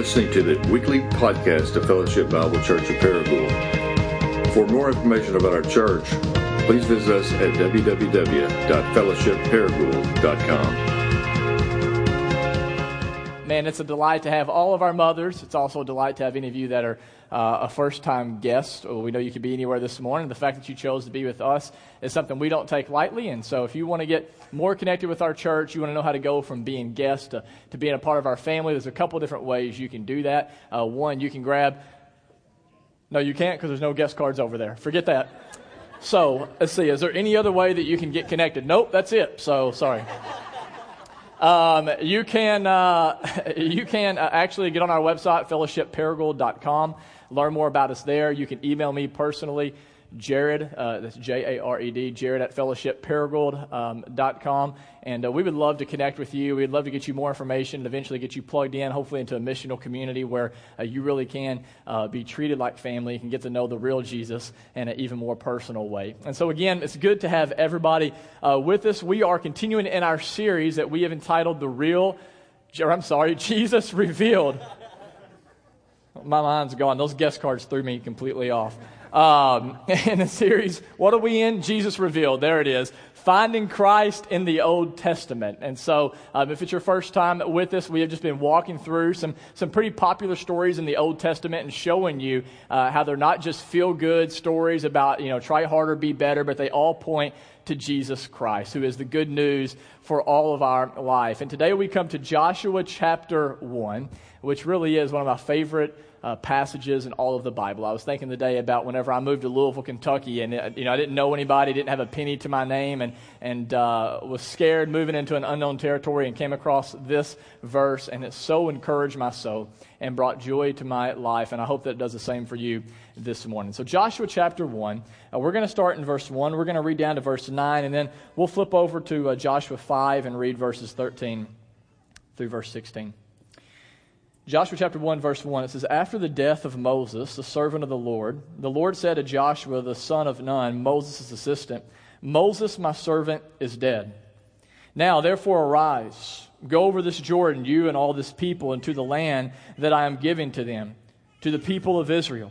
listening to the weekly podcast of Fellowship Bible Church of Paragould. For more information about our church, please visit us at www.fellowshipparagould.com. Man, it's a delight to have all of our mothers. It's also a delight to have any of you that are uh, a first time guest. We know you could be anywhere this morning. The fact that you chose to be with us is something we don't take lightly. And so, if you want to get more connected with our church, you want to know how to go from being guest to, to being a part of our family, there's a couple different ways you can do that. Uh, one, you can grab. No, you can't because there's no guest cards over there. Forget that. So, let's see. Is there any other way that you can get connected? Nope, that's it. So, sorry. Um, you can, uh, you can uh, actually get on our website, fellowshipparagould.com, learn more about us there. You can email me personally, Jared, uh, that's J A R E D, Jared at fellowshipparagould.com. Um, and uh, we would love to connect with you. We'd love to get you more information and eventually get you plugged in, hopefully, into a missional community where uh, you really can uh, be treated like family. You can get to know the real Jesus in an even more personal way. And so, again, it's good to have everybody uh, with us. We are continuing in our series that we have entitled The Real, or I'm sorry, Jesus Revealed. My mind's gone. Those guest cards threw me completely off. Um, in the series, what are we in? Jesus Revealed. There it is. Finding Christ in the Old Testament. And so, um, if it's your first time with us, we have just been walking through some, some pretty popular stories in the Old Testament and showing you uh, how they're not just feel good stories about, you know, try harder, be better, but they all point to Jesus Christ, who is the good news for all of our life. And today we come to Joshua chapter 1, which really is one of my favorite uh, passages in all of the Bible. I was thinking the day about whenever I moved to Louisville, Kentucky, and uh, you know I didn't know anybody, didn't have a penny to my name, and and uh, was scared moving into an unknown territory, and came across this verse, and it so encouraged my soul and brought joy to my life, and I hope that it does the same for you this morning. So Joshua chapter one, uh, we're going to start in verse one. We're going to read down to verse nine, and then we'll flip over to uh, Joshua five and read verses thirteen through verse sixteen. Joshua chapter 1, verse 1, it says, After the death of Moses, the servant of the Lord, the Lord said to Joshua, the son of Nun, Moses' assistant, Moses, my servant, is dead. Now, therefore, arise, go over this Jordan, you and all this people, into the land that I am giving to them, to the people of Israel.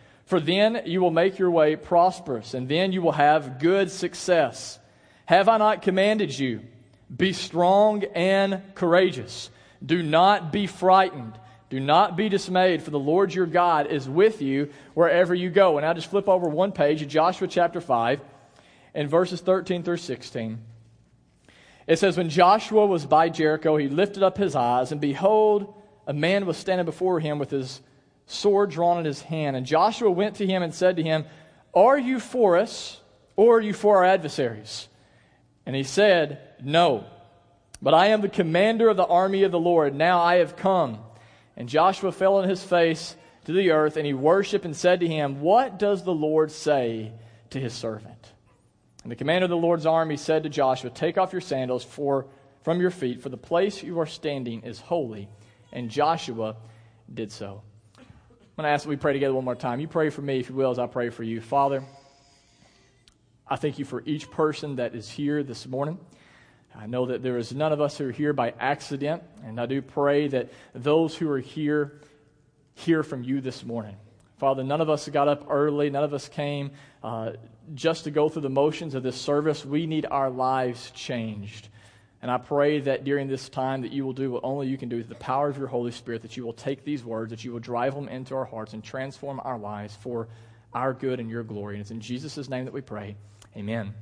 For then you will make your way prosperous, and then you will have good success. Have I not commanded you? Be strong and courageous. Do not be frightened. Do not be dismayed, for the Lord your God is with you wherever you go. And I just flip over one page, of Joshua chapter 5, and verses 13 through 16. It says, When Joshua was by Jericho, he lifted up his eyes, and behold, a man was standing before him with his sword drawn in his hand. And Joshua went to him and said to him, Are you for us, or are you for our adversaries? And he said, No, but I am the commander of the army of the Lord. Now I have come. And Joshua fell on his face to the earth, and he worshiped and said to him, What does the Lord say to his servant? And the commander of the Lord's army said to Joshua, Take off your sandals for, from your feet, for the place you are standing is holy. And Joshua did so. I'm going to ask that we pray together one more time. You pray for me, if you will, as I pray for you. Father, I thank you for each person that is here this morning. I know that there is none of us who are here by accident, and I do pray that those who are here hear from you this morning. Father, none of us got up early, none of us came uh, just to go through the motions of this service. We need our lives changed. And I pray that during this time that you will do what only you can do with the power of your Holy Spirit, that you will take these words, that you will drive them into our hearts and transform our lives for our good and your glory. And it's in Jesus' name that we pray. Amen.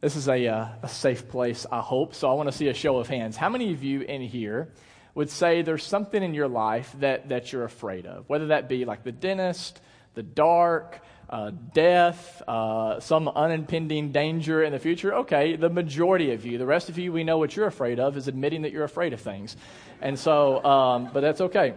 This is a, uh, a safe place, I hope. So I want to see a show of hands. How many of you in here would say there's something in your life that, that you're afraid of? Whether that be like the dentist, the dark, uh, death, uh, some unimpending danger in the future. Okay, the majority of you, the rest of you, we know what you're afraid of is admitting that you're afraid of things. And so, um, but that's okay.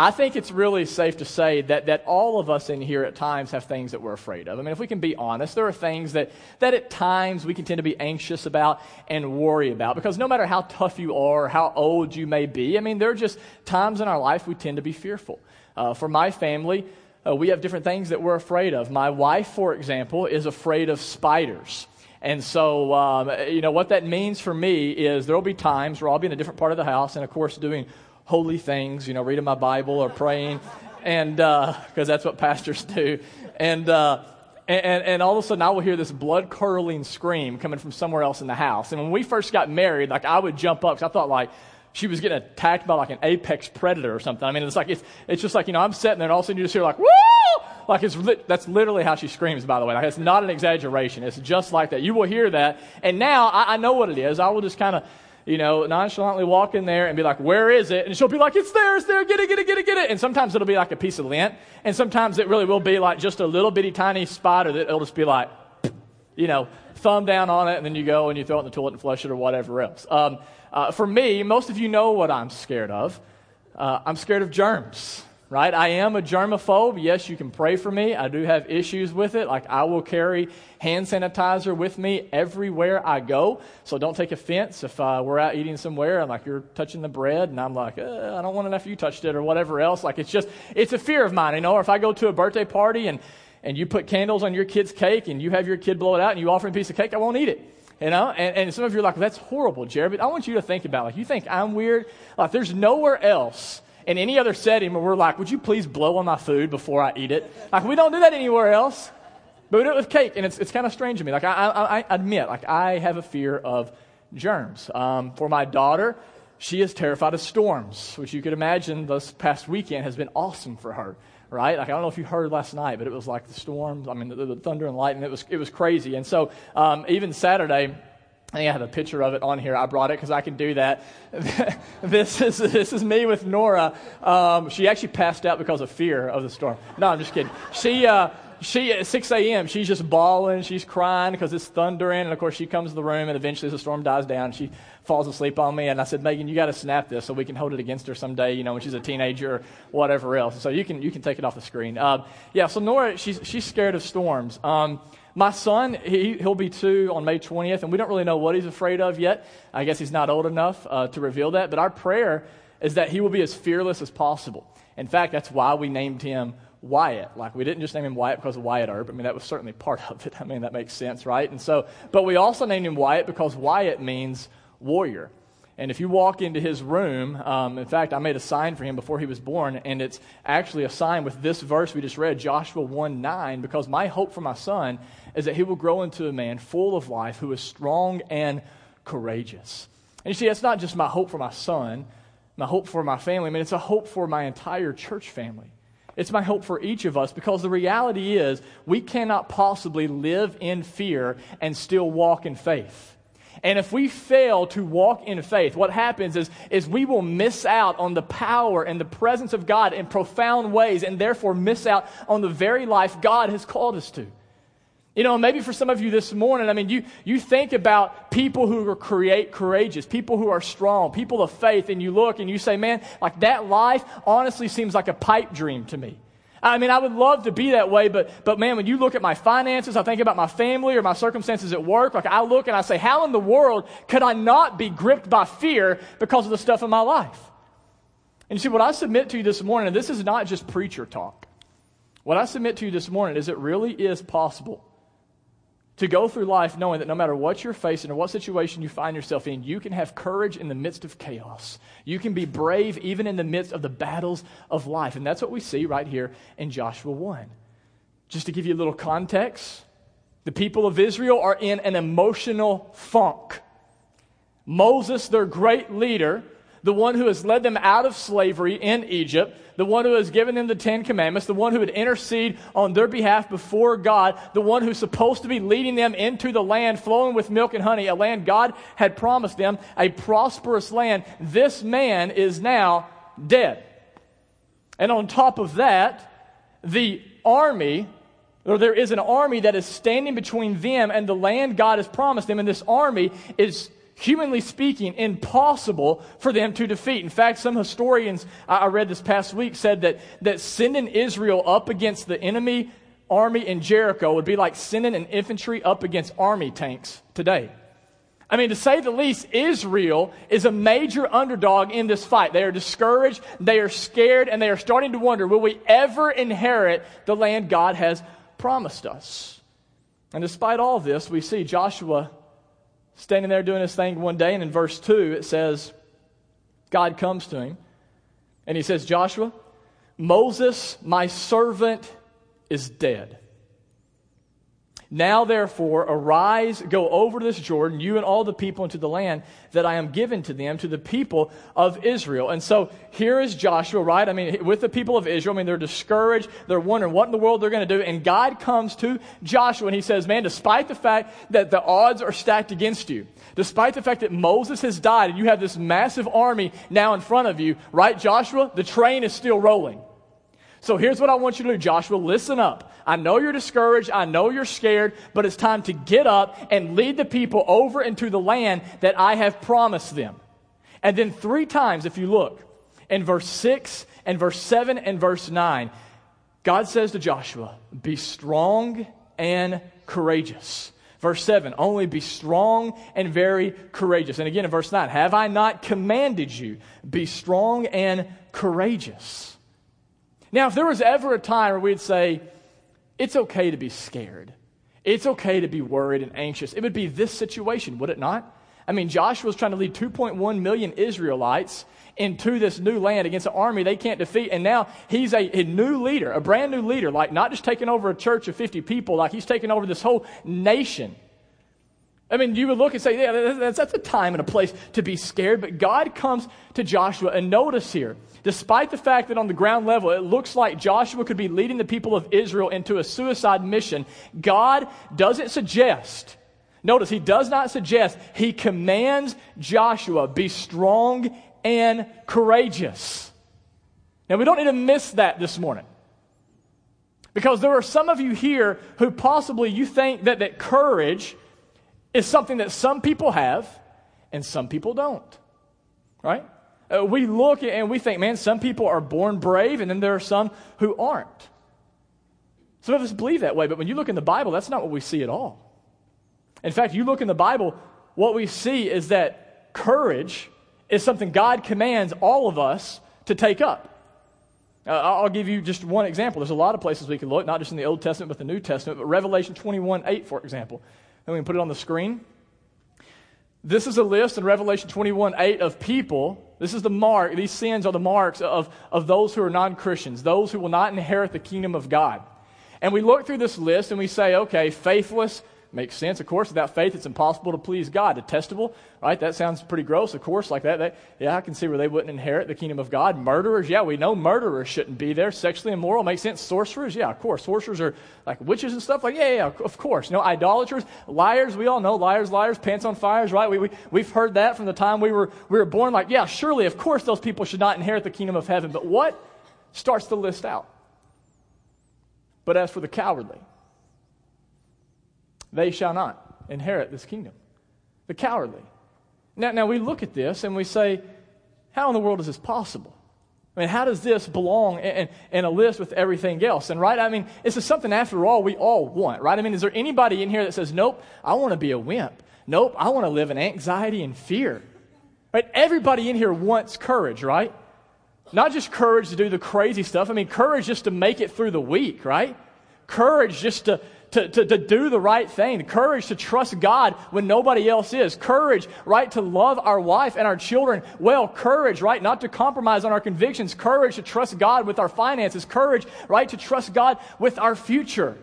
I think it's really safe to say that, that all of us in here at times have things that we're afraid of. I mean, if we can be honest, there are things that, that at times we can tend to be anxious about and worry about because no matter how tough you are or how old you may be, I mean, there are just times in our life we tend to be fearful. Uh, for my family, uh, we have different things that we're afraid of. My wife, for example, is afraid of spiders. And so, um, you know, what that means for me is there will be times where I'll be in a different part of the house and, of course, doing holy things, you know, reading my Bible or praying, and because uh, that's what pastors do. And, uh, and, and all of a sudden, I will hear this blood curdling scream coming from somewhere else in the house. And when we first got married, like I would jump up because I thought like she was getting attacked by like an apex predator or something. I mean, it's like it's, it's just like you know I'm sitting there and all of a sudden you just hear like woo, like it's li- that's literally how she screams. By the way, like it's not an exaggeration. It's just like that. You will hear that, and now I, I know what it is. I will just kind of you know, nonchalantly walk in there and be like, where is it? And she'll be like, it's there, it's there, get it, get it, get it, get it. And sometimes it'll be like a piece of lint. And sometimes it really will be like just a little bitty tiny spider that it'll just be like, you know, thumb down on it, and then you go and you throw it in the toilet and flush it or whatever else. Um, uh, for me, most of you know what I'm scared of. Uh, I'm scared of germs right? I am a germaphobe. Yes, you can pray for me. I do have issues with it. Like, I will carry hand sanitizer with me everywhere I go. So don't take offense if uh, we're out eating somewhere and like you're touching the bread and I'm like, uh, I don't want enough you touched it or whatever else. Like, it's just, it's a fear of mine, you know, or if I go to a birthday party and, and you put candles on your kid's cake and you have your kid blow it out and you offer him a piece of cake, I won't eat it. You know, and, and some of you are like, that's horrible, Jared. But I want you to think about it. Like, you think I'm weird? Like, there's nowhere else in any other setting where we're like, would you please blow on my food before I eat it? Like, we don't do that anywhere else. But we do it with cake, and it's, it's kind of strange to me. Like, I, I, I admit, like, I have a fear of germs. Um, for my daughter, she is terrified of storms, which you could imagine this past weekend has been awesome for her, right? Like, I don't know if you heard last night, but it was like the storms, I mean, the, the thunder and lightning, it was, it was crazy. And so, um, even Saturday, I think I have a picture of it on here. I brought it because I can do that. this, is, this is me with Nora. Um, she actually passed out because of fear of the storm. No, I'm just kidding. She, uh, she at 6 a.m., she's just bawling. She's crying because it's thundering. And of course, she comes to the room, and eventually, the storm dies down, she falls asleep on me. And I said, Megan, you got to snap this so we can hold it against her someday, you know, when she's a teenager or whatever else. So you can, you can take it off the screen. Uh, yeah, so Nora, she's, she's scared of storms. Um, my son, he, he'll be two on May 20th, and we don't really know what he's afraid of yet. I guess he's not old enough uh, to reveal that, but our prayer is that he will be as fearless as possible. In fact, that's why we named him Wyatt. Like, we didn't just name him Wyatt because of Wyatt Earp. I mean, that was certainly part of it. I mean, that makes sense, right? And so, but we also named him Wyatt because Wyatt means warrior. And if you walk into his room, um, in fact, I made a sign for him before he was born, and it's actually a sign with this verse we just read, Joshua 1 9, because my hope for my son is that he will grow into a man full of life who is strong and courageous. And you see, that's not just my hope for my son, my hope for my family. I mean, it's a hope for my entire church family. It's my hope for each of us because the reality is we cannot possibly live in fear and still walk in faith. And if we fail to walk in faith, what happens is, is we will miss out on the power and the presence of God in profound ways and therefore miss out on the very life God has called us to. You know, maybe for some of you this morning, I mean, you, you think about people who are create, courageous, people who are strong, people of faith, and you look and you say, man, like that life honestly seems like a pipe dream to me. I mean, I would love to be that way, but, but man, when you look at my finances, I think about my family or my circumstances at work, like I look and I say, how in the world could I not be gripped by fear because of the stuff in my life? And you see, what I submit to you this morning, and this is not just preacher talk. What I submit to you this morning is it really is possible to go through life knowing that no matter what you're facing or what situation you find yourself in, you can have courage in the midst of chaos. You can be brave even in the midst of the battles of life. And that's what we see right here in Joshua 1. Just to give you a little context, the people of Israel are in an emotional funk. Moses, their great leader, the one who has led them out of slavery in Egypt, the one who has given them the Ten Commandments, the one who would intercede on their behalf before God, the one who's supposed to be leading them into the land flowing with milk and honey, a land God had promised them, a prosperous land. This man is now dead. And on top of that, the army, or there is an army that is standing between them and the land God has promised them, and this army is humanly speaking, impossible for them to defeat. In fact, some historians I read this past week said that, that sending Israel up against the enemy army in Jericho would be like sending an infantry up against army tanks today. I mean, to say the least, Israel is a major underdog in this fight. They are discouraged, they are scared, and they are starting to wonder will we ever inherit the land God has promised us? And despite all this, we see Joshua standing there doing his thing one day, and in verse 2, it says, God comes to him, and he says, Joshua, Moses, my servant, is dead. Now, therefore, arise, go over this Jordan, you and all the people into the land that I am given to them, to the people of Israel. And so here is Joshua, right? I mean, with the people of Israel, I mean, they're discouraged. They're wondering what in the world they're going to do. And God comes to Joshua and he says, Man, despite the fact that the odds are stacked against you, despite the fact that Moses has died and you have this massive army now in front of you, right, Joshua? The train is still rolling. So here's what I want you to do, Joshua. Listen up. I know you're discouraged. I know you're scared, but it's time to get up and lead the people over into the land that I have promised them. And then three times, if you look, in verse 6 and verse 7 and verse 9, God says to Joshua, Be strong and courageous. Verse 7, only be strong and very courageous. And again in verse 9, have I not commanded you? Be strong and courageous. Now, if there was ever a time where we'd say, it's okay to be scared, it's okay to be worried and anxious, it would be this situation, would it not? I mean, Joshua was trying to lead 2.1 million Israelites into this new land against an army they can't defeat. And now he's a, a, new leader, a brand new leader, like not just taking over a church of 50 people, like he's taking over this whole nation. I mean, you would look and say, yeah, that's, that's a time and a place to be scared. But God comes to Joshua, and notice here, despite the fact that on the ground level it looks like Joshua could be leading the people of Israel into a suicide mission, God doesn't suggest, notice, he does not suggest, he commands Joshua, be strong and courageous. Now, we don't need to miss that this morning. Because there are some of you here who possibly you think that, that courage is something that some people have and some people don't. Right? Uh, we look and we think, man, some people are born brave and then there are some who aren't. Some of us believe that way, but when you look in the Bible, that's not what we see at all. In fact, you look in the Bible, what we see is that courage is something God commands all of us to take up. Uh, I'll give you just one example. There's a lot of places we can look, not just in the Old Testament, but the New Testament, but Revelation 21 8, for example. And we can put it on the screen. This is a list in Revelation 21 8 of people. This is the mark, these sins are the marks of, of those who are non Christians, those who will not inherit the kingdom of God. And we look through this list and we say, okay, faithless, Makes sense, of course. Without faith, it's impossible to please God. Detestable, right? That sounds pretty gross, of course, like that. Yeah, I can see where they wouldn't inherit the kingdom of God. Murderers, yeah, we know murderers shouldn't be there. Sexually immoral, makes sense. Sorcerers, yeah, of course. Sorcerers are like witches and stuff. Like, yeah, yeah, of course. You know, idolaters, liars, we all know liars, liars, pants on fires, right? We, we, we've heard that from the time we were, we were born. Like, yeah, surely, of course, those people should not inherit the kingdom of heaven. But what starts the list out? But as for the cowardly, they shall not inherit this kingdom. The cowardly. Now, now we look at this and we say, how in the world is this possible? I mean, how does this belong in, in, a list with everything else? And right, I mean, this is something after all we all want, right? I mean, is there anybody in here that says, nope, I want to be a wimp? Nope, I want to live in anxiety and fear. Right? Everybody in here wants courage, right? Not just courage to do the crazy stuff. I mean, courage just to make it through the week, right? Courage just to, to, to, to do the right thing, courage to trust God when nobody else is, courage, right, to love our wife and our children well, courage, right, not to compromise on our convictions, courage to trust God with our finances, courage, right, to trust God with our future.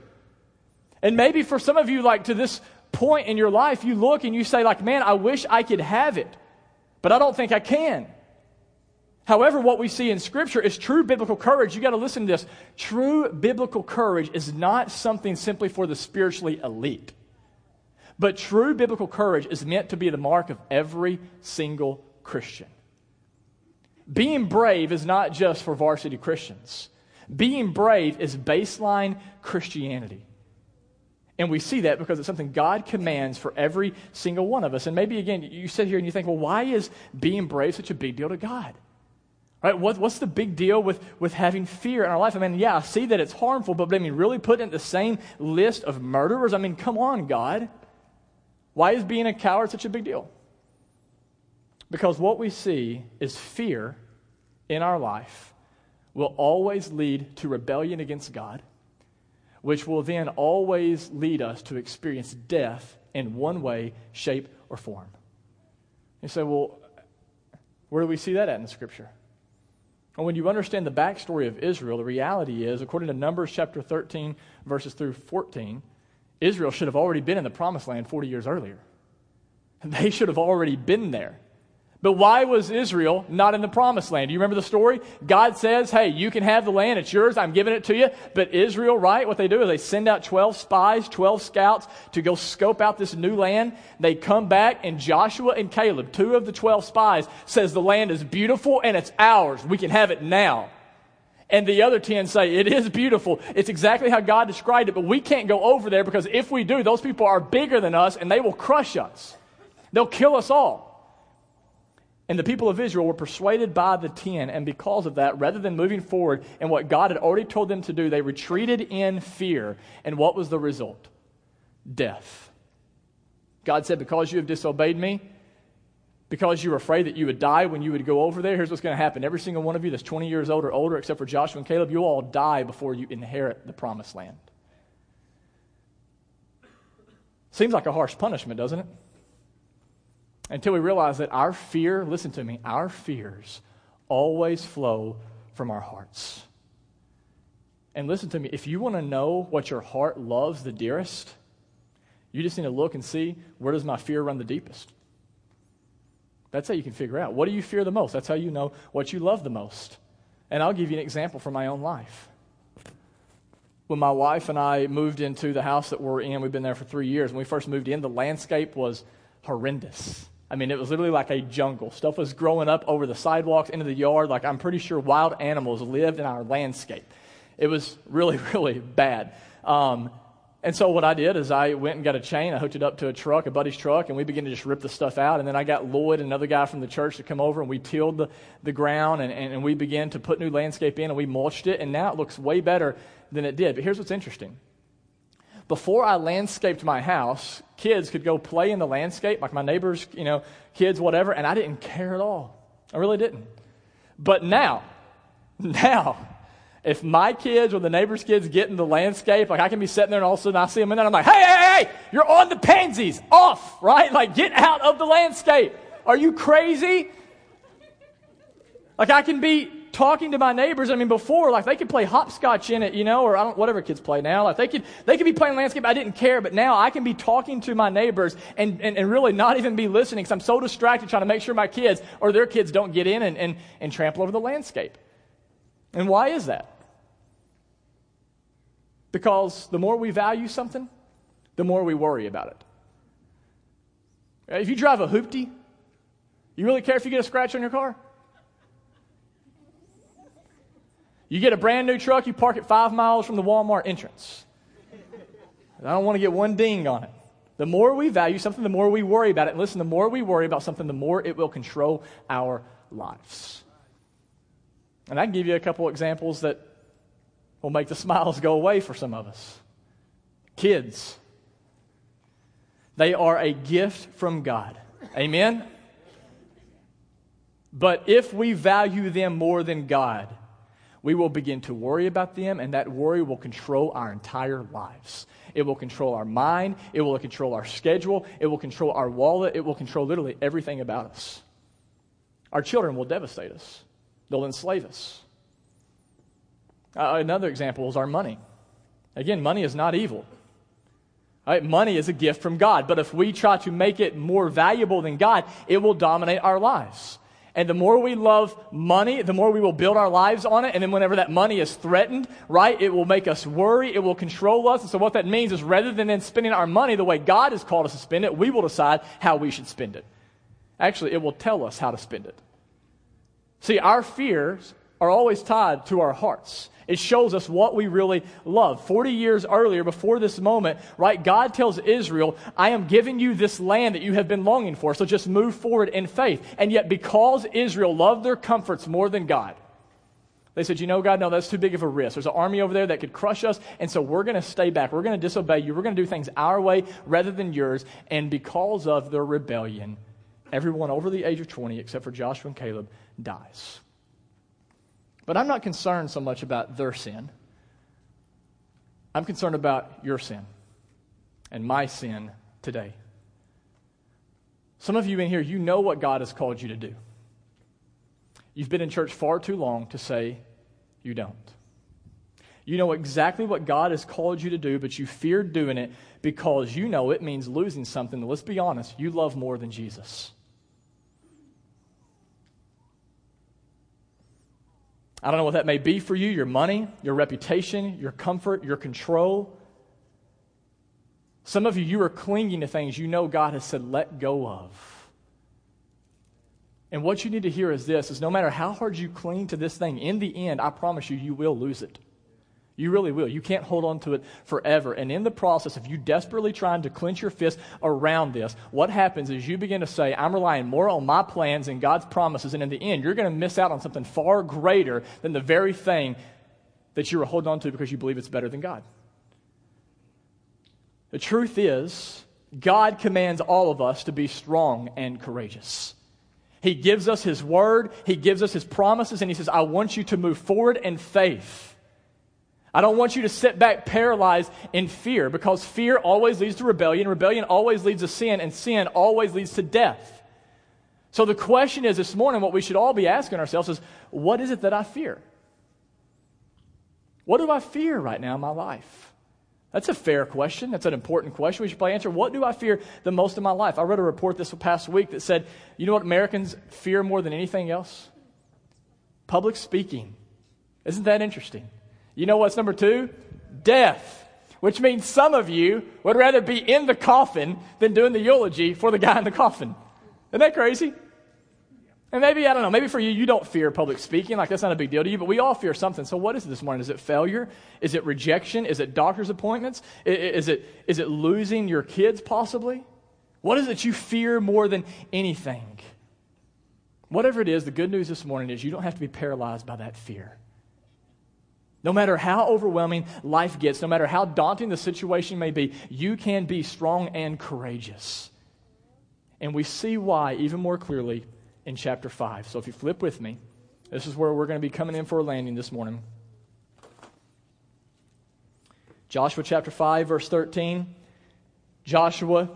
And maybe for some of you, like to this point in your life, you look and you say, like, man, I wish I could have it, but I don't think I can. However, what we see in Scripture is true biblical courage. You got to listen to this. True biblical courage is not something simply for the spiritually elite. But true biblical courage is meant to be the mark of every single Christian. Being brave is not just for varsity Christians. Being brave is baseline Christianity. And we see that because it's something God commands for every single one of us. And maybe, again, you sit here and you think, well, why is being brave such a big deal to God? Right? What, what's the big deal with, with having fear in our life? I mean, yeah, I see that it's harmful, but I mean, really put in the same list of murderers? I mean, come on, God. Why is being a coward such a big deal? Because what we see is fear in our life will always lead to rebellion against God, which will then always lead us to experience death in one way, shape, or form. You say, well, where do we see that at in the scripture? And when you understand the backstory of Israel, the reality is, according to Numbers chapter 13, verses through 14, Israel should have already been in the promised land 40 years earlier. They should have already been there. But why was Israel not in the promised land? Do you remember the story? God says, hey, you can have the land. It's yours. I'm giving it to you. But Israel, right? What they do is they send out 12 spies, 12 scouts to go scope out this new land. They come back and Joshua and Caleb, two of the 12 spies, says the land is beautiful and it's ours. We can have it now. And the other 10 say, it is beautiful. It's exactly how God described it, but we can't go over there because if we do, those people are bigger than us and they will crush us. They'll kill us all. And the people of Israel were persuaded by the ten, and because of that, rather than moving forward in what God had already told them to do, they retreated in fear. And what was the result? Death. God said, Because you have disobeyed me, because you were afraid that you would die when you would go over there, here's what's going to happen. Every single one of you that's 20 years old or older, except for Joshua and Caleb, you'll all die before you inherit the promised land. Seems like a harsh punishment, doesn't it? Until we realize that our fear, listen to me, our fears always flow from our hearts. And listen to me, if you want to know what your heart loves the dearest, you just need to look and see where does my fear run the deepest. That's how you can figure out. What do you fear the most? That's how you know what you love the most. And I'll give you an example from my own life. When my wife and I moved into the house that we're in, we've been there for three years. When we first moved in, the landscape was horrendous. I mean, it was literally like a jungle. Stuff was growing up over the sidewalks, into the yard. Like, I'm pretty sure wild animals lived in our landscape. It was really, really bad. Um, and so, what I did is I went and got a chain. I hooked it up to a truck, a buddy's truck, and we began to just rip the stuff out. And then I got Lloyd, another guy from the church, to come over, and we tilled the, the ground, and, and, and we began to put new landscape in, and we mulched it. And now it looks way better than it did. But here's what's interesting before I landscaped my house, kids could go play in the landscape, like my neighbors, you know, kids, whatever, and I didn't care at all. I really didn't. But now, now, if my kids or the neighbor's kids get in the landscape, like I can be sitting there and all of a sudden I see them and then I'm like, hey, hey, hey, you're on the pansies, off, right? Like get out of the landscape. Are you crazy? Like I can be talking to my neighbors. I mean, before, like they could play hopscotch in it, you know, or I don't, whatever kids play now. Like they could, they could be playing landscape. I didn't care, but now I can be talking to my neighbors and, and, and really not even be listening because I'm so distracted trying to make sure my kids or their kids don't get in and, and, and trample over the landscape. And why is that? Because the more we value something, the more we worry about it. If you drive a hoopty, you really care if you get a scratch on your car? You get a brand new truck, you park it five miles from the Walmart entrance. I don't want to get one ding on it. The more we value something, the more we worry about it. And listen, the more we worry about something, the more it will control our lives. And I can give you a couple examples that will make the smiles go away for some of us. Kids. They are a gift from God. Amen? But if we value them more than God, we will begin to worry about them, and that worry will control our entire lives. It will control our mind, it will control our schedule, it will control our wallet, it will control literally everything about us. Our children will devastate us, they'll enslave us. Uh, another example is our money. Again, money is not evil. Right? Money is a gift from God, but if we try to make it more valuable than God, it will dominate our lives. And the more we love money, the more we will build our lives on it. And then whenever that money is threatened, right, it will make us worry. It will control us. And so what that means is rather than then spending our money the way God has called us to spend it, we will decide how we should spend it. Actually, it will tell us how to spend it. See, our fears are always tied to our hearts. It shows us what we really love. 40 years earlier, before this moment, right, God tells Israel, I am giving you this land that you have been longing for, so just move forward in faith. And yet, because Israel loved their comforts more than God, they said, You know, God, no, that's too big of a risk. There's an army over there that could crush us, and so we're going to stay back. We're going to disobey you. We're going to do things our way rather than yours. And because of their rebellion, everyone over the age of 20, except for Joshua and Caleb, dies. But I'm not concerned so much about their sin. I'm concerned about your sin and my sin today. Some of you in here, you know what God has called you to do. You've been in church far too long to say you don't. You know exactly what God has called you to do, but you fear doing it because you know it means losing something let's be honest, you love more than Jesus. I don't know what that may be for you your money, your reputation, your comfort, your control. Some of you, you are clinging to things you know God has said, let go of. And what you need to hear is this is no matter how hard you cling to this thing, in the end, I promise you, you will lose it. You really will. You can't hold on to it forever. And in the process of you desperately trying to clench your fist around this, what happens is you begin to say, I'm relying more on my plans and God's promises. And in the end, you're going to miss out on something far greater than the very thing that you were holding on to because you believe it's better than God. The truth is, God commands all of us to be strong and courageous. He gives us His word, He gives us His promises, and He says, I want you to move forward in faith. I don't want you to sit back paralyzed in fear because fear always leads to rebellion. Rebellion always leads to sin, and sin always leads to death. So the question is this morning, what we should all be asking ourselves is what is it that I fear? What do I fear right now in my life? That's a fair question. That's an important question we should probably answer. What do I fear the most in my life? I read a report this past week that said, you know what Americans fear more than anything else? Public speaking. Isn't that interesting? You know what's number two? Death. Which means some of you would rather be in the coffin than doing the eulogy for the guy in the coffin. Isn't that crazy? And maybe, I don't know, maybe for you, you don't fear public speaking. Like, that's not a big deal to you, but we all fear something. So, what is it this morning? Is it failure? Is it rejection? Is it doctor's appointments? Is it, is it losing your kids, possibly? What is it you fear more than anything? Whatever it is, the good news this morning is you don't have to be paralyzed by that fear. No matter how overwhelming life gets, no matter how daunting the situation may be, you can be strong and courageous. And we see why even more clearly in chapter 5. So if you flip with me, this is where we're going to be coming in for a landing this morning. Joshua chapter 5, verse 13. Joshua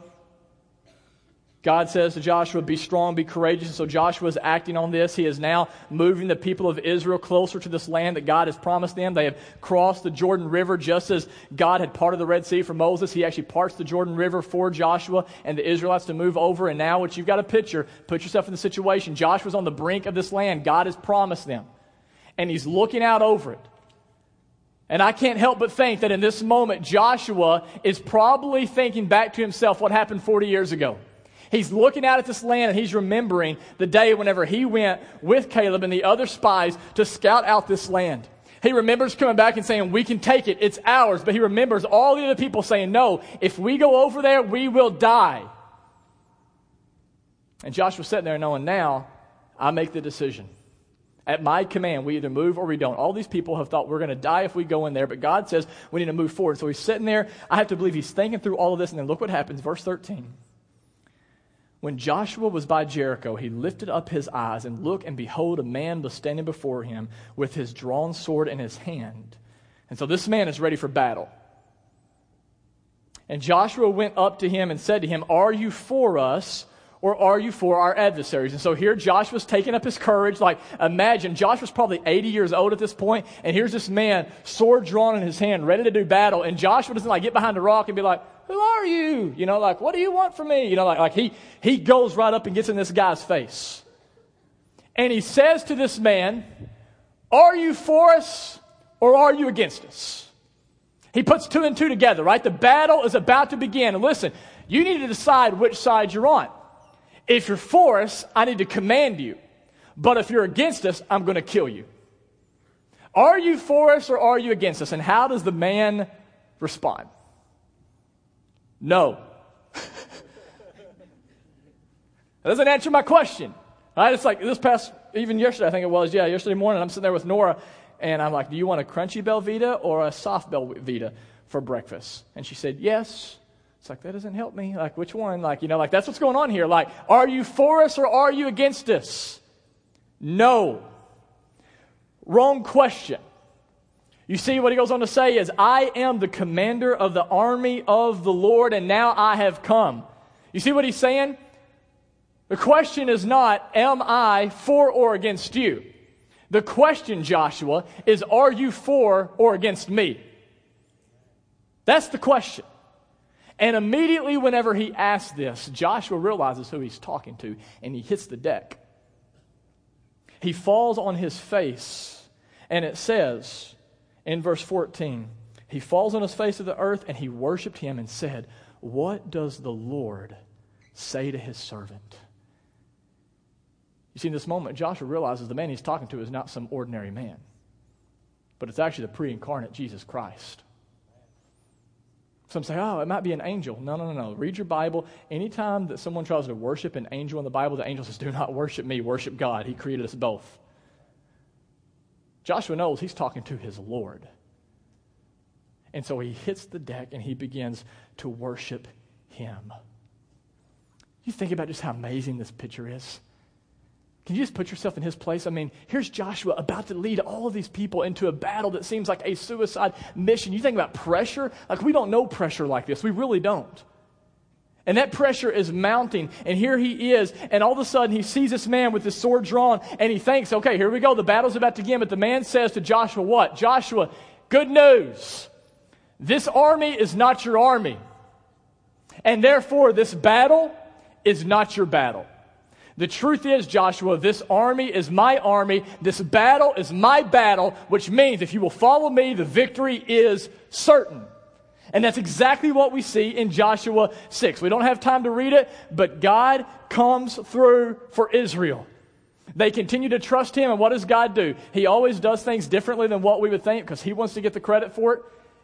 God says to Joshua, Be strong, be courageous. So Joshua is acting on this. He is now moving the people of Israel closer to this land that God has promised them. They have crossed the Jordan River just as God had parted the Red Sea for Moses. He actually parts the Jordan River for Joshua and the Israelites to move over. And now, what you've got a picture, put yourself in the situation. Joshua's on the brink of this land. God has promised them. And he's looking out over it. And I can't help but think that in this moment, Joshua is probably thinking back to himself what happened 40 years ago. He's looking out at this land and he's remembering the day whenever he went with Caleb and the other spies to scout out this land. He remembers coming back and saying, We can take it, it's ours. But he remembers all the other people saying, No, if we go over there, we will die. And Joshua's sitting there knowing now, I make the decision. At my command, we either move or we don't. All these people have thought we're going to die if we go in there, but God says we need to move forward. So he's sitting there. I have to believe he's thinking through all of this, and then look what happens. Verse 13. When Joshua was by Jericho, he lifted up his eyes and looked, and behold, a man was standing before him with his drawn sword in his hand. And so this man is ready for battle. And Joshua went up to him and said to him, Are you for us or are you for our adversaries? And so here Joshua's taking up his courage. Like, imagine, Joshua's probably 80 years old at this point, and here's this man, sword drawn in his hand, ready to do battle. And Joshua doesn't like get behind a rock and be like, who are you? You know, like, what do you want from me? You know, like, like he, he goes right up and gets in this guy's face. and he says to this man, Are you for us or are you against us? He puts two and two together, right? The battle is about to begin. And listen, you need to decide which side you're on. If you're for us, I need to command you. But if you're against us, I'm going to kill you. Are you for us or are you against us? And how does the man respond? No. that doesn't answer my question. Right? It's like this past, even yesterday, I think it was, yeah, yesterday morning, I'm sitting there with Nora, and I'm like, Do you want a crunchy Belvita or a soft Belvita for breakfast? And she said, Yes. It's like, that doesn't help me. Like, which one? Like, you know, like, that's what's going on here. Like, are you for us or are you against us? No. Wrong question. You see, what he goes on to say is, I am the commander of the army of the Lord, and now I have come. You see what he's saying? The question is not, am I for or against you? The question, Joshua, is, are you for or against me? That's the question. And immediately, whenever he asks this, Joshua realizes who he's talking to and he hits the deck. He falls on his face, and it says in verse 14, he falls on his face to the earth and he worshiped him and said, What does the Lord say to his servant? You see, in this moment, Joshua realizes the man he's talking to is not some ordinary man, but it's actually the pre incarnate Jesus Christ. Some say, oh, it might be an angel. No, no, no, no. Read your Bible. Anytime that someone tries to worship an angel in the Bible, the angel says, do not worship me, worship God. He created us both. Joshua knows he's talking to his Lord. And so he hits the deck and he begins to worship him. You think about just how amazing this picture is. Can you just put yourself in his place? I mean, here's Joshua about to lead all of these people into a battle that seems like a suicide mission. You think about pressure? Like, we don't know pressure like this. We really don't. And that pressure is mounting. And here he is. And all of a sudden, he sees this man with his sword drawn. And he thinks, okay, here we go. The battle's about to begin. But the man says to Joshua, what? Joshua, good news. This army is not your army. And therefore, this battle is not your battle. The truth is, Joshua, this army is my army. This battle is my battle, which means if you will follow me, the victory is certain. And that's exactly what we see in Joshua 6. We don't have time to read it, but God comes through for Israel. They continue to trust Him, and what does God do? He always does things differently than what we would think because He wants to get the credit for it.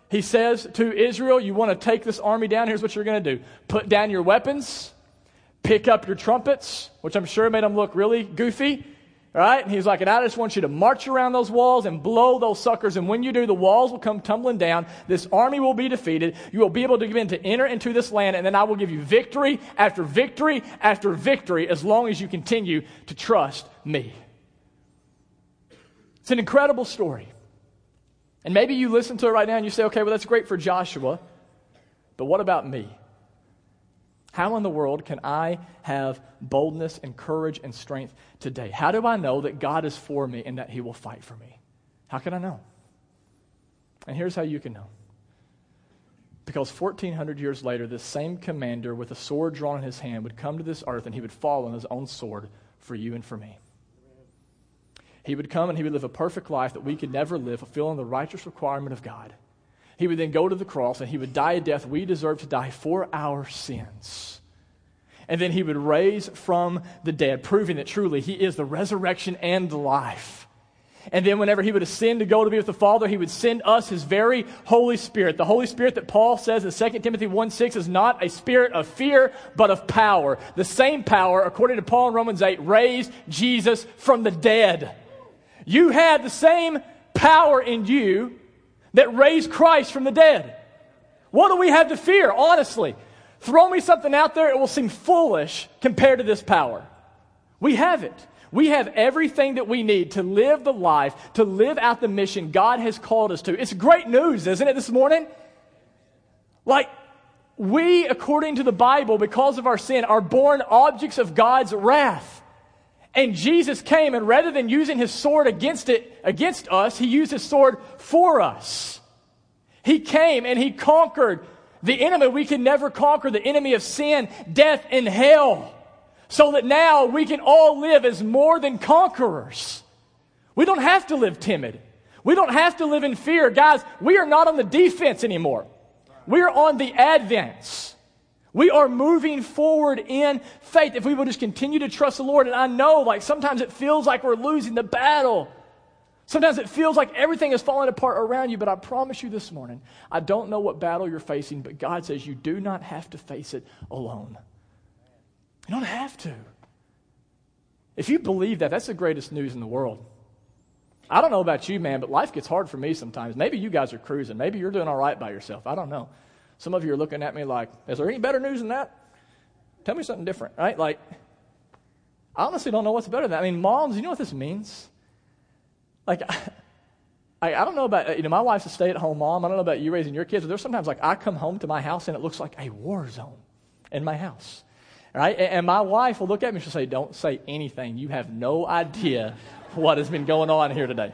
He says to Israel, You want to take this army down? Here's what you're going to do put down your weapons pick up your trumpets, which I'm sure made them look really goofy. Right? And he's like, and I just want you to march around those walls and blow those suckers. And when you do, the walls will come tumbling down. This army will be defeated. You will be able to begin to enter into this land. And then I will give you victory after victory after victory as long as you continue to trust me. It's an incredible story. And maybe you listen to it right now and you say, okay, well, that's great for Joshua. But what about me? How in the world can I have boldness and courage and strength today? How do I know that God is for me and that He will fight for me? How can I know? And here's how you can know. Because 1,400 years later, this same commander with a sword drawn in his hand would come to this earth and he would fall on his own sword for you and for me. He would come and he would live a perfect life that we could never live, fulfilling the righteous requirement of God. He would then go to the cross and he would die a death we deserve to die for our sins. And then he would raise from the dead, proving that truly he is the resurrection and the life. And then, whenever he would ascend to go to be with the Father, he would send us his very Holy Spirit. The Holy Spirit that Paul says in 2 Timothy 1 6 is not a spirit of fear, but of power. The same power, according to Paul in Romans 8, raised Jesus from the dead. You had the same power in you that raised Christ from the dead. What do we have to fear, honestly? Throw me something out there, it will seem foolish compared to this power. We have it. We have everything that we need to live the life, to live out the mission God has called us to. It's great news, isn't it, this morning? Like, we, according to the Bible, because of our sin, are born objects of God's wrath. And Jesus came, and rather than using his sword against it, against us, he used his sword for us. He came and he conquered the enemy we can never conquer, the enemy of sin, death, and hell. so that now we can all live as more than conquerors. We don't have to live timid. We don't have to live in fear. Guys, we are not on the defense anymore. We are on the advance. We are moving forward in faith if we will just continue to trust the Lord. And I know, like, sometimes it feels like we're losing the battle. Sometimes it feels like everything is falling apart around you, but I promise you this morning, I don't know what battle you're facing, but God says you do not have to face it alone. You don't have to. If you believe that, that's the greatest news in the world. I don't know about you, man, but life gets hard for me sometimes. Maybe you guys are cruising. Maybe you're doing all right by yourself. I don't know. Some of you are looking at me like, is there any better news than that? Tell me something different, right? Like, I honestly don't know what's better than that. I mean, moms, you know what this means? Like, I, I don't know about, you know, my wife's a stay at home mom. I don't know about you raising your kids, but there's sometimes like I come home to my house and it looks like a war zone in my house. Right? And, and my wife will look at me and she'll say, Don't say anything. You have no idea what has been going on here today.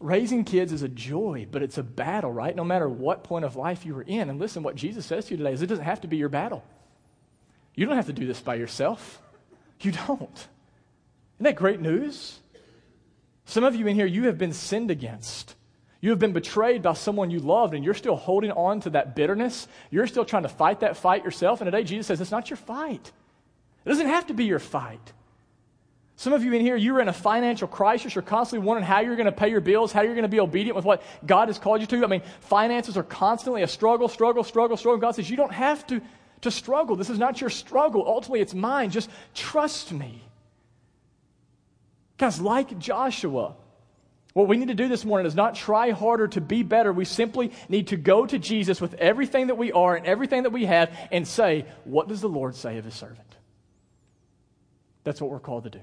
Raising kids is a joy, but it's a battle, right? No matter what point of life you are in. And listen, what Jesus says to you today is it doesn't have to be your battle. You don't have to do this by yourself. You don't. Isn't that great news? Some of you in here, you have been sinned against. You have been betrayed by someone you loved, and you're still holding on to that bitterness. You're still trying to fight that fight yourself. And today, Jesus says, it's not your fight. It doesn't have to be your fight. Some of you in here, you're in a financial crisis. You're constantly wondering how you're going to pay your bills, how you're going to be obedient with what God has called you to. I mean, finances are constantly a struggle, struggle, struggle, struggle. God says, you don't have to, to struggle. This is not your struggle. Ultimately, it's mine. Just trust me. Guys, like Joshua, what we need to do this morning is not try harder to be better. We simply need to go to Jesus with everything that we are and everything that we have and say, What does the Lord say of his servant? That's what we're called to do.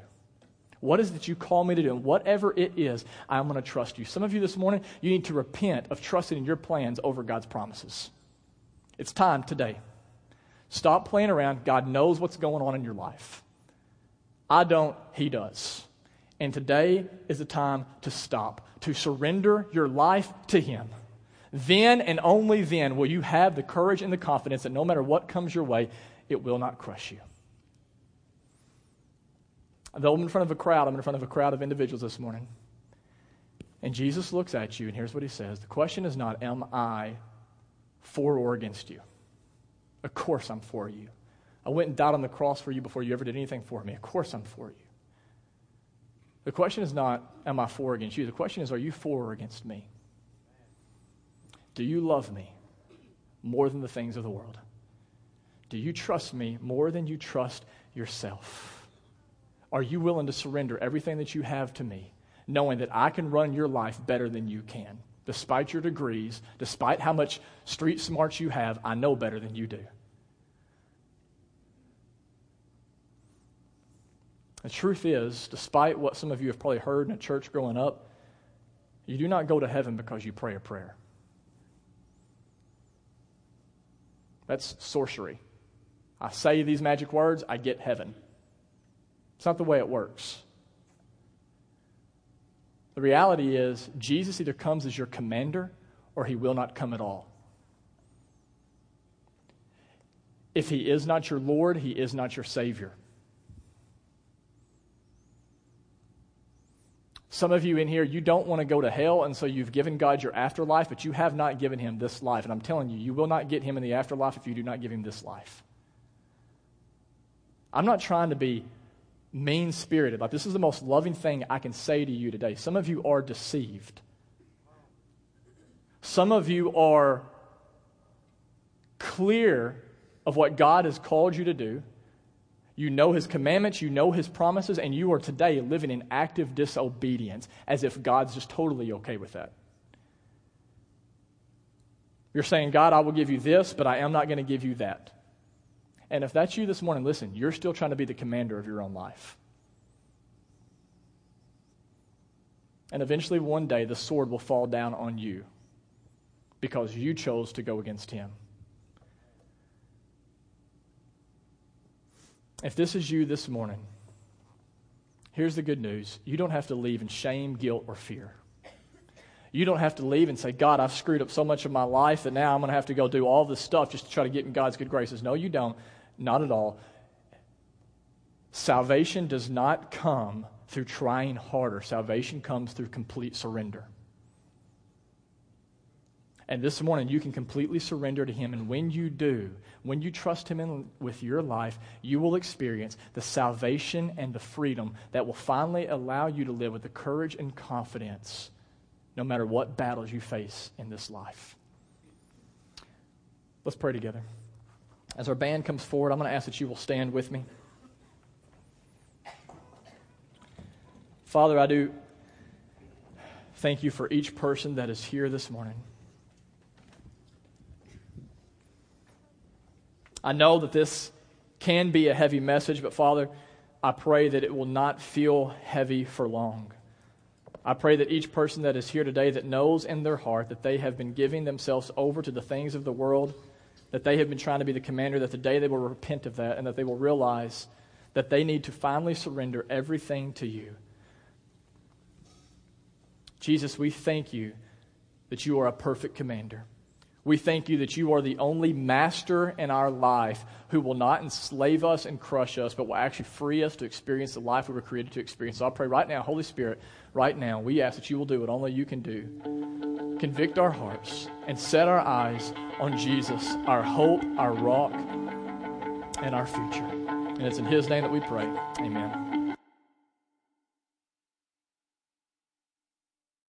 What is it you call me to do? And whatever it is, I'm going to trust you. Some of you this morning, you need to repent of trusting in your plans over God's promises. It's time today. Stop playing around. God knows what's going on in your life. I don't, He does. And today is the time to stop, to surrender your life to Him. Then and only then will you have the courage and the confidence that no matter what comes your way, it will not crush you. I'm in front of a crowd, I'm in front of a crowd of individuals this morning. And Jesus looks at you, and here's what he says The question is not, Am I for or against you? Of course I'm for you. I went and died on the cross for you before you ever did anything for me. Of course I'm for you. The question is not, am I for or against you? The question is, are you for or against me? Do you love me more than the things of the world? Do you trust me more than you trust yourself? Are you willing to surrender everything that you have to me, knowing that I can run your life better than you can? Despite your degrees, despite how much street smarts you have, I know better than you do. The truth is, despite what some of you have probably heard in a church growing up, you do not go to heaven because you pray a prayer. That's sorcery. I say these magic words, I get heaven. It's not the way it works. The reality is, Jesus either comes as your commander or he will not come at all. If he is not your Lord, he is not your Savior. Some of you in here, you don't want to go to hell, and so you've given God your afterlife, but you have not given him this life. And I'm telling you, you will not get him in the afterlife if you do not give him this life. I'm not trying to be mean spirited. Like, this is the most loving thing I can say to you today. Some of you are deceived. Some of you are clear of what God has called you to do. You know his commandments, you know his promises, and you are today living in active disobedience as if God's just totally okay with that. You're saying, God, I will give you this, but I am not going to give you that. And if that's you this morning, listen, you're still trying to be the commander of your own life. And eventually, one day, the sword will fall down on you because you chose to go against him. If this is you this morning, here's the good news you don't have to leave in shame, guilt, or fear. You don't have to leave and say, God, I've screwed up so much of my life that now I'm going to have to go do all this stuff just to try to get in God's good graces. No, you don't. Not at all. Salvation does not come through trying harder, salvation comes through complete surrender. And this morning, you can completely surrender to Him. And when you do, when you trust Him in, with your life, you will experience the salvation and the freedom that will finally allow you to live with the courage and confidence no matter what battles you face in this life. Let's pray together. As our band comes forward, I'm going to ask that you will stand with me. Father, I do thank you for each person that is here this morning. I know that this can be a heavy message, but Father, I pray that it will not feel heavy for long. I pray that each person that is here today that knows in their heart that they have been giving themselves over to the things of the world, that they have been trying to be the commander, that the day they will repent of that and that they will realize that they need to finally surrender everything to you. Jesus, we thank you that you are a perfect commander. We thank you that you are the only master in our life who will not enslave us and crush us, but will actually free us to experience the life we were created to experience. So I pray right now, Holy Spirit, right now, we ask that you will do what only you can do. Convict our hearts and set our eyes on Jesus, our hope, our rock, and our future. And it's in his name that we pray. Amen.